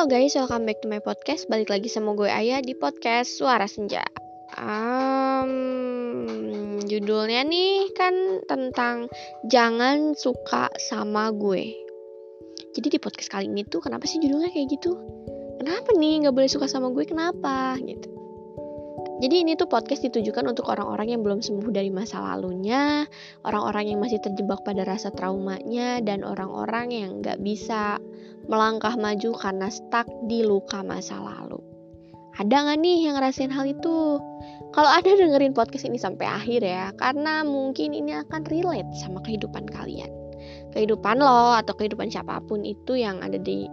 Halo guys, welcome back to my podcast. Balik lagi sama gue Ayah di podcast Suara Senja. Um, judulnya nih kan tentang jangan suka sama gue. Jadi di podcast kali ini tuh kenapa sih judulnya kayak gitu? Kenapa nih nggak boleh suka sama gue? Kenapa? Gitu. Jadi ini tuh podcast ditujukan untuk orang-orang yang belum sembuh dari masa lalunya, orang-orang yang masih terjebak pada rasa traumanya, dan orang-orang yang nggak bisa melangkah maju karena stuck di luka masa lalu. Ada nggak nih yang ngerasain hal itu? Kalau ada dengerin podcast ini sampai akhir ya, karena mungkin ini akan relate sama kehidupan kalian. Kehidupan lo atau kehidupan siapa pun itu yang ada di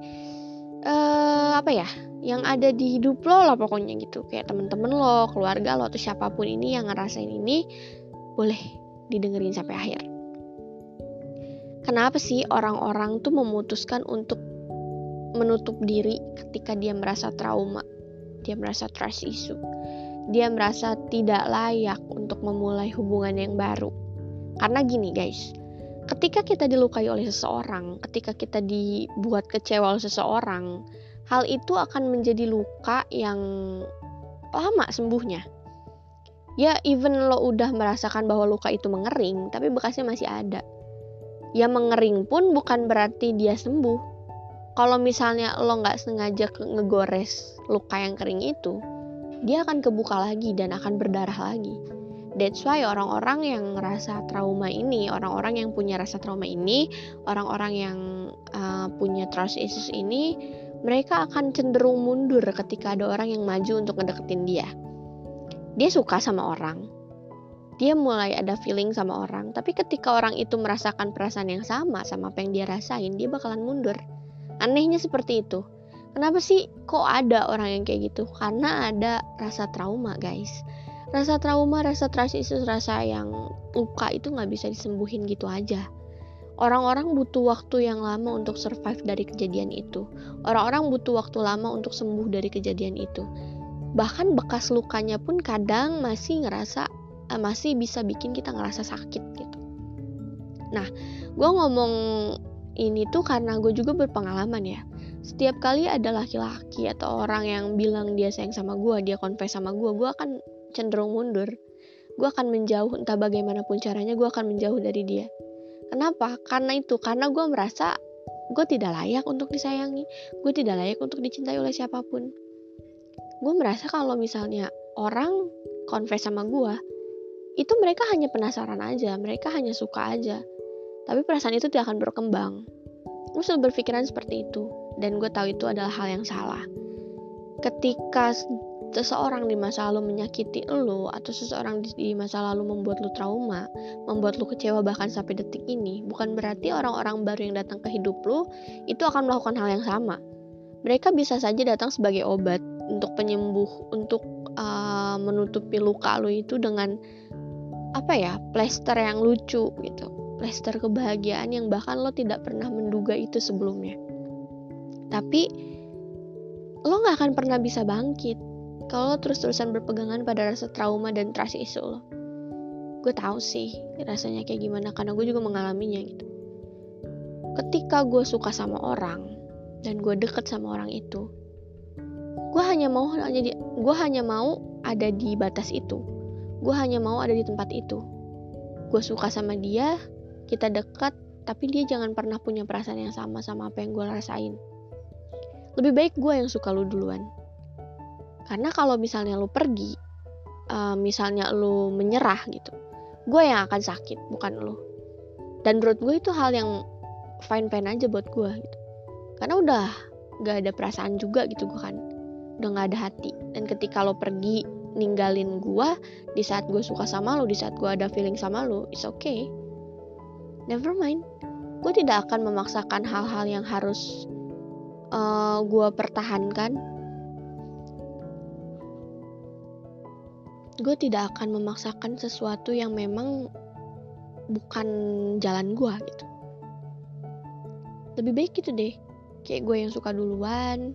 uh, apa ya? Yang ada di hidup lo lah pokoknya gitu. Kayak temen-temen lo keluarga lo atau siapa pun ini yang ngerasain ini boleh didengerin sampai akhir. Kenapa sih orang-orang tuh memutuskan untuk menutup diri ketika dia merasa trauma? Dia merasa trust issue dia merasa tidak layak untuk memulai hubungan yang baru. Karena gini guys ketika kita dilukai oleh seseorang, ketika kita dibuat kecewa oleh seseorang, hal itu akan menjadi luka yang lama sembuhnya. Ya, even lo udah merasakan bahwa luka itu mengering, tapi bekasnya masih ada. Ya mengering pun bukan berarti dia sembuh. Kalau misalnya lo nggak sengaja ngegores luka yang kering itu, dia akan kebuka lagi dan akan berdarah lagi. That's why orang-orang yang ngerasa trauma ini, orang-orang yang punya rasa trauma ini, orang-orang yang uh, punya trust issues ini, mereka akan cenderung mundur ketika ada orang yang maju untuk ngedeketin dia. Dia suka sama orang, dia mulai ada feeling sama orang, tapi ketika orang itu merasakan perasaan yang sama sama apa yang dia rasain, dia bakalan mundur. Anehnya seperti itu. Kenapa sih kok ada orang yang kayak gitu? Karena ada rasa trauma, guys rasa trauma, rasa trust issues, rasa yang luka itu nggak bisa disembuhin gitu aja. Orang-orang butuh waktu yang lama untuk survive dari kejadian itu. Orang-orang butuh waktu lama untuk sembuh dari kejadian itu. Bahkan bekas lukanya pun kadang masih ngerasa eh, masih bisa bikin kita ngerasa sakit gitu. Nah, gue ngomong ini tuh karena gue juga berpengalaman ya. Setiap kali ada laki-laki atau orang yang bilang dia sayang sama gue, dia confess sama gue, gue akan cenderung mundur, gue akan menjauh entah bagaimanapun caranya gue akan menjauh dari dia. Kenapa? Karena itu, karena gue merasa gue tidak layak untuk disayangi, gue tidak layak untuk dicintai oleh siapa pun. Gue merasa kalau misalnya orang confess sama gue, itu mereka hanya penasaran aja, mereka hanya suka aja. Tapi perasaan itu tidak akan berkembang. Gue selalu berpikiran seperti itu, dan gue tahu itu adalah hal yang salah. Ketika seseorang di masa lalu menyakiti lo atau seseorang di, masa lalu membuat lo trauma, membuat lo kecewa bahkan sampai detik ini, bukan berarti orang-orang baru yang datang ke hidup lo itu akan melakukan hal yang sama. Mereka bisa saja datang sebagai obat untuk penyembuh, untuk uh, menutupi luka lo itu dengan apa ya, plester yang lucu gitu, plester kebahagiaan yang bahkan lo tidak pernah menduga itu sebelumnya. Tapi lo gak akan pernah bisa bangkit kalau terus-terusan berpegangan pada rasa trauma dan trust issue lo. Gue tahu sih rasanya kayak gimana karena gue juga mengalaminya gitu. Ketika gue suka sama orang dan gue deket sama orang itu, gue hanya mau hanya di, gue hanya mau ada di batas itu. Gue hanya mau ada di tempat itu. Gue suka sama dia, kita dekat, tapi dia jangan pernah punya perasaan yang sama sama apa yang gue rasain. Lebih baik gue yang suka lu duluan karena kalau misalnya lu pergi, uh, misalnya lu menyerah gitu, gue yang akan sakit, bukan lu. Dan menurut gue itu hal yang fine-fine aja buat gue gitu. Karena udah gak ada perasaan juga gitu gue kan. Udah gak ada hati. Dan ketika lo pergi ninggalin gue, di saat gue suka sama lo, di saat gue ada feeling sama lo, it's okay. Never mind. Gue tidak akan memaksakan hal-hal yang harus uh, gue pertahankan gue tidak akan memaksakan sesuatu yang memang bukan jalan gue gitu. Lebih baik gitu deh. Kayak gue yang suka duluan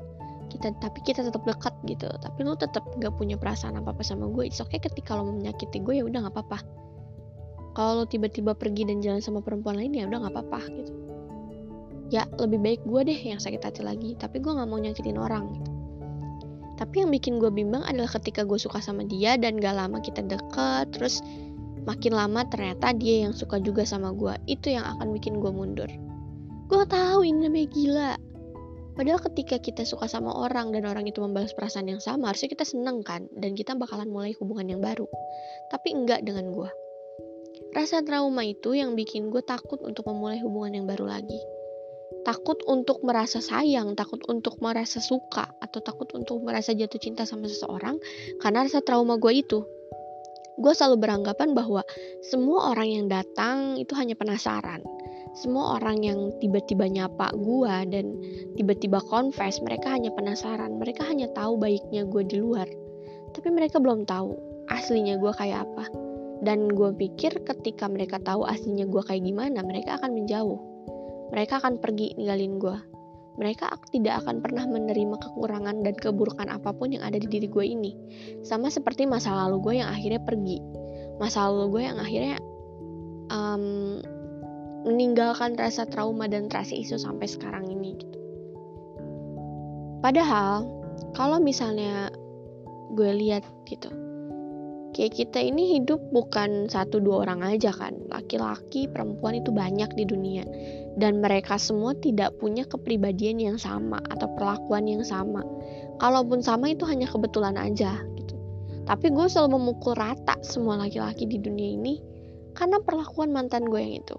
kita tapi kita tetap dekat gitu. Tapi lu tetap gak punya perasaan apa apa sama gue it's okay ketika lo menyakiti gue ya udah nggak apa-apa. Kalau lo tiba-tiba pergi dan jalan sama perempuan lain ya udah nggak apa-apa gitu. Ya lebih baik gue deh yang sakit hati lagi. Tapi gue nggak mau nyakitin orang gitu tapi yang bikin gue bimbang adalah ketika gue suka sama dia dan gak lama kita deket terus makin lama ternyata dia yang suka juga sama gue itu yang akan bikin gue mundur gue tahu ini namanya gila Padahal ketika kita suka sama orang dan orang itu membalas perasaan yang sama, harusnya kita seneng kan, dan kita bakalan mulai hubungan yang baru. Tapi enggak dengan gue. Rasa trauma itu yang bikin gue takut untuk memulai hubungan yang baru lagi. Takut untuk merasa sayang, takut untuk merasa suka, atau takut untuk merasa jatuh cinta sama seseorang karena rasa trauma gue itu. Gue selalu beranggapan bahwa semua orang yang datang itu hanya penasaran. Semua orang yang tiba-tiba nyapa gue dan tiba-tiba confess mereka hanya penasaran. Mereka hanya tahu baiknya gue di luar. Tapi mereka belum tahu aslinya gue kayak apa. Dan gue pikir ketika mereka tahu aslinya gue kayak gimana mereka akan menjauh mereka akan pergi ninggalin gue mereka tidak akan pernah menerima kekurangan dan keburukan apa pun yang ada di diri gue ini. Sama seperti masa lalu gue yang akhirnya pergi. Masa lalu gue yang akhirnya um, meninggalkan rasa trauma dan rasa isu sampai sekarang ini gitu. Padahal kalau misalnya gue lihat gitu, kayak kita ini hidup bukan satu dua orang aja kan, laki-laki perempuan itu banyak di dunia dan mereka semua tidak punya kepribadian yang sama atau perlakuan yang sama. Kalaupun sama itu hanya kebetulan aja gitu. Tapi gue selalu memukul rata semua laki-laki di dunia ini karena perlakuan mantan gue yang itu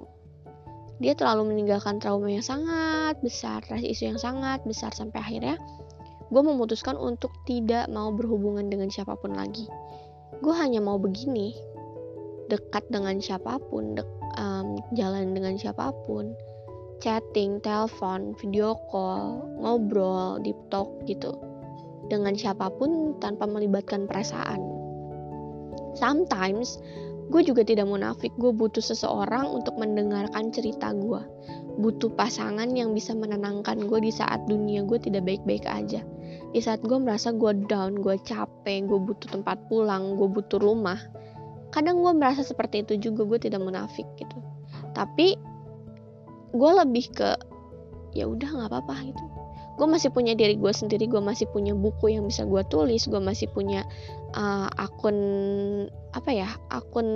dia terlalu meninggalkan trauma yang sangat besar, rasa isu yang sangat besar sampai akhirnya gue memutuskan untuk tidak mau berhubungan dengan siapa pun lagi. Gue hanya mau begini, dekat dengan siapa pun, dek, um, jalan dengan siapa pun, chatting, telepon, video call, ngobrol, deep talk gitu, dengan siapa pun tanpa melibatkan perasaan. Sometimes gue juga tidak munafik. Gue butuh seseorang untuk mendengarkan cerita gue butuh pasangan yang bisa menenangkan gue di saat dunia gue tidak baik-baik aja. Di saat gue merasa gue down gue capek gue butuh tempat pulang gue butuh rumah. Kadang gue merasa seperti itu juga gue tidak munafik gitu. Tapi gue lebih ke ya udah nggak apa-apa gitu gue masih punya diri gue sendiri gue masih punya buku yang bisa gue tulis gue masih punya uh, akun apa ya akun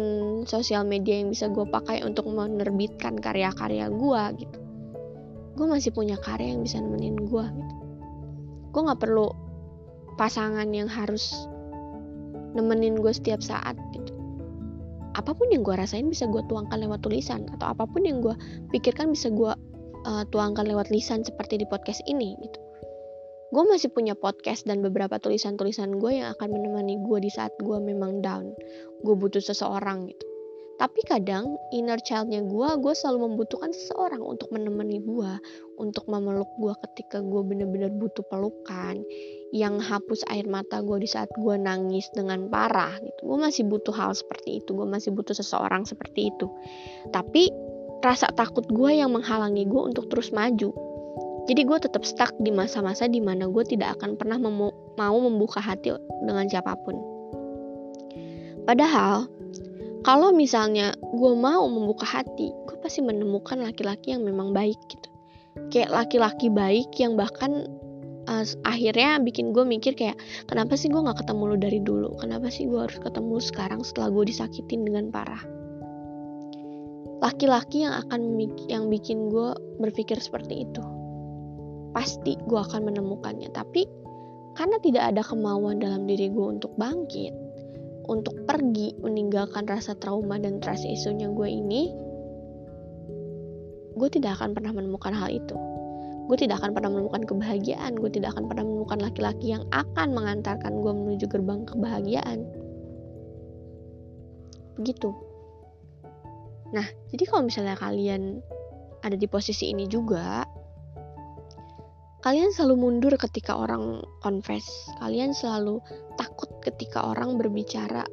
sosial media yang bisa gue pakai untuk menerbitkan karya-karya gue gitu. Gue masih punya karya yang bisa nemenin gue gitu. Gue nggak perlu pasangan yang harus nemenin gue setiap saat gitu. Apa pun yang gue rasain bisa gue tuangkan lewat tulisan atau apa pun yang gue pikirkan bisa gue uh, tuangkan lewat lisan seperti di podcast ini gitu. Gue masih punya podcast dan beberapa tulisan-tulisan gue yang akan menemani gue di saat gue memang down. Gue butuh seseorang gitu. Tapi kadang inner childnya gue, gue selalu membutuhkan seseorang untuk menemani gue, untuk memeluk gue ketika gue bener-bener butuh pelukan, yang hapus air mata gue di saat gue nangis dengan parah gitu. Gue masih butuh hal seperti itu, gue masih butuh seseorang seperti itu. Tapi rasa takut gue yang menghalangi gue untuk terus maju. Jadi gue tetap stuck di masa-masa di mana gue tidak akan pernah memu mau membuka hati dengan siapa pun. Padahal, kalau misalnya gue mau membuka hati, gue pasti menemukan laki-laki yang memang baik gitu. Kayak laki-laki baik yang bahkan uh, akhirnya bikin gue mikir kayak kenapa sih gue gak ketemu lu dari dulu? Kenapa sih gue harus ketemu sekarang setelah gue disakitin dengan parah? Laki-laki yang akan yang bikin gue berpikir seperti itu. Pasti gue akan menemukannya tapi karena tidak ada kemauan dalam diri gue untuk bangkit untuk pergi meninggalkan rasa trauma dan rasa isunya gue ini gue tidak akan pernah menemukan hal itu. Gue tidak akan pernah menemukan kebahagiaan gue tidak akan pernah menemukan laki-laki yang akan mengantarkan gue menuju gerbang kebahagiaan. Begitu Nah, jadi kalau misalnya kalian ada di posisi ini juga, kalian selalu mundur ketika orang confess. Kalian selalu takut ketika orang berbicara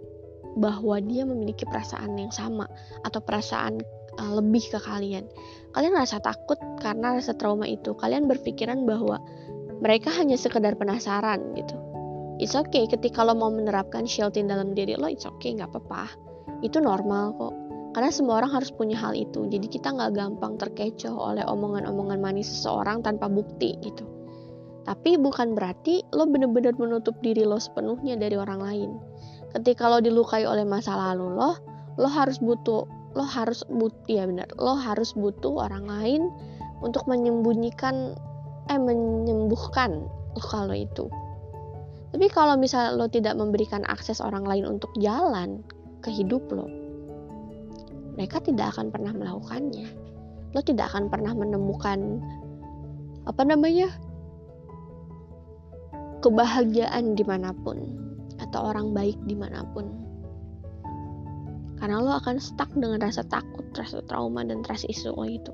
bahwa dia memiliki perasaan yang sama atau perasaan uh, lebih ke kalian. Kalian rasa takut karena rasa trauma itu. Kalian berpikiran bahwa mereka hanya sekedar penasaran gitu. It's okay ketika lo mau menerapkan shielding dalam diri lo, it's okay, nggak apa-apa. Itu normal kok karena semua orang harus punya hal itu. Jadi kita nggak gampang terkecoh oleh omongan-omongan manis seseorang tanpa bukti gitu. Tapi bukan berarti lo bener-bener menutup diri lo sepenuhnya dari orang lain. Ketika lo dilukai oleh masa lalu lo lo harus butuh lo harus butuh ya benar lo harus butuh orang lain untuk menyembunyikan eh menyembuhkan luka lo itu. Tapi kalau misalnya lo tidak memberikan akses orang lain untuk jalan ke hidup lo mereka tidak akan pernah melakukannya lo tidak akan pernah menemukan apa namanya kebahagiaan di mana pun atau orang baik di mana pun karena lo akan stuck dengan rasa takut, rasa trauma, dan trust isu lo itu.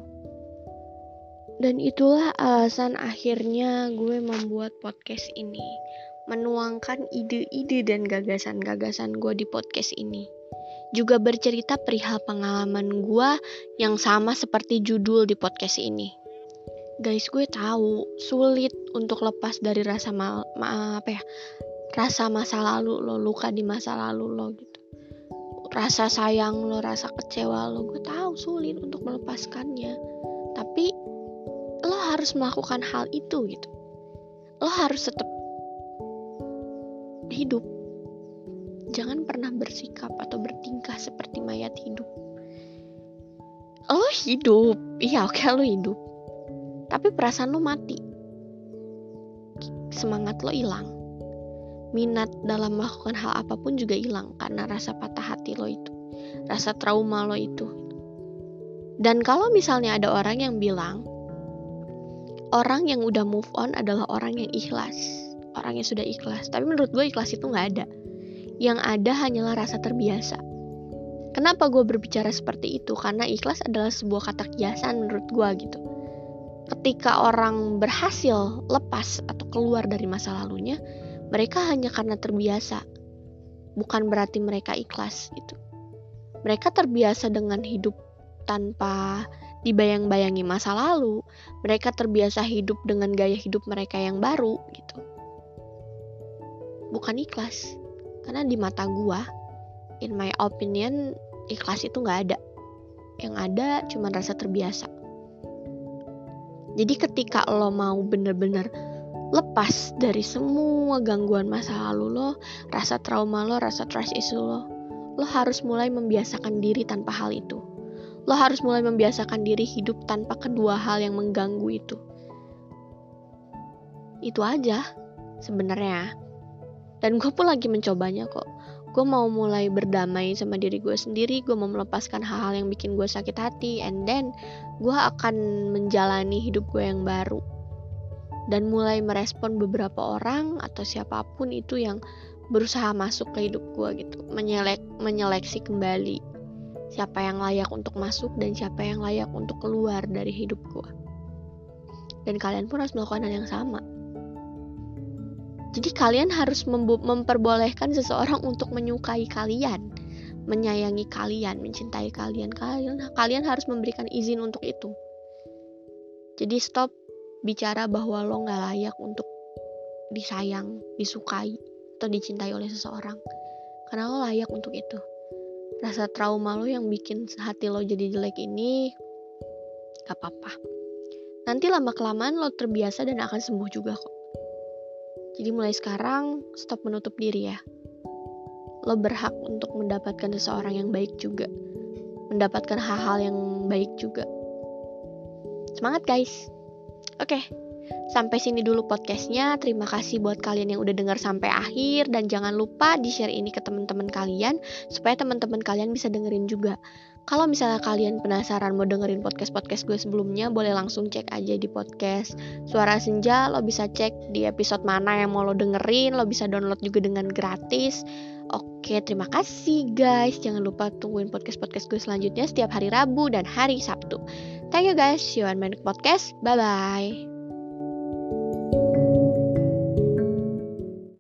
Dan itulah alasan akhirnya gue membuat podcast ini. Menuangkan ide-ide dan gagasan-gagasan gue di podcast ini juga bercerita perihal pengalaman gue yang sama seperti judul di podcast ini. Guys, gue tahu sulit untuk lepas dari rasa mal, ma, apa ya, rasa masa lalu lo, luka di masa lalu lo gitu. Rasa sayang lo, rasa kecewa lo, gue tahu sulit untuk melepaskannya. Tapi lo harus melakukan hal itu gitu. Lo harus tetap hidup jangan pernah bersikap atau bertingkah seperti mayat hidup. Lo hidup, iya oke lo hidup. Tapi perasaan lo mati. Semangat lo hilang. Minat dalam melakukan hal apa pun juga hilang karena rasa patah hati lo itu. Rasa trauma lo itu. Dan kalau misalnya ada orang yang bilang, orang yang udah move on adalah orang yang ikhlas. Orang yang sudah ikhlas. Tapi menurut gue ikhlas itu nggak ada yang ada hanyalah rasa terbiasa. Kenapa gue berbicara seperti itu? Karena ikhlas adalah sebuah kata kiasan menurut gue gitu. Ketika orang berhasil lepas atau keluar dari masa lalunya, mereka hanya karena terbiasa. Bukan berarti mereka ikhlas gitu. Mereka terbiasa dengan hidup tanpa dibayang-bayangi masa lalu. Mereka terbiasa hidup dengan gaya hidup mereka yang baru gitu. Bukan ikhlas karena di mata gua in my opinion ikhlas itu nggak ada yang ada cuma rasa terbiasa jadi ketika lo mau bener-bener lepas dari semua gangguan masa lalu lo, rasa trauma lo, rasa trust issue lo, lo harus mulai membiasakan diri tanpa hal itu. Lo harus mulai membiasakan diri hidup tanpa kedua hal yang mengganggu itu. Itu aja sebenarnya dan gue pun lagi mencobanya kok. Gue mau mulai berdamai sama diri gue sendiri gue mau melepaskan hal-hal yang bikin gue sakit hati and then gue akan menjalani hidup gue yang baru. Dan mulai merespon beberapa orang atau siapa pun itu yang berusaha masuk ke hidup gue gitu. Menyelek menyeleksi kembali siapa yang layak untuk masuk dan siapa yang layak untuk keluar dari hidup gue dan kalian pun harus melakukan hal yang sama jadi kalian harus memperbolehkan seseorang untuk menyukai kalian, menyayangi kalian, mencintai kalian. Kalian kalian harus memberikan izin untuk itu. Jadi stop bicara bahwa lo nggak layak untuk disayang, disukai, atau dicintai oleh seseorang. Karena lo layak untuk itu. Rasa trauma lo yang bikin hati lo jadi jelek ini gak apa-apa. Nanti lama kelamaan lo terbiasa dan akan sembuh juga kok. Jadi mulai sekarang stop menutup diri ya. Lo berhak untuk mendapatkan seseorang yang baik juga. Mendapatkan hal-hal yang baik juga. Semangat guys. Oke. Sampai sini dulu podcastnya. Terima kasih buat kalian yang udah dengar sampai akhir dan jangan lupa di-share ini ke teman-teman kalian supaya teman-teman kalian bisa dengerin juga. Kalau misalnya kalian penasaran mau dengerin podcast-podcast gue sebelumnya, boleh langsung cek aja di podcast Suara Senja. Lo bisa cek di episode mana yang mau lo dengerin. Lo bisa download juga dengan gratis. Oke, terima kasih guys. Jangan lupa tungguin podcast-podcast gue selanjutnya setiap hari Rabu dan hari Sabtu. Thank you guys. See you on my podcast. Bye-bye.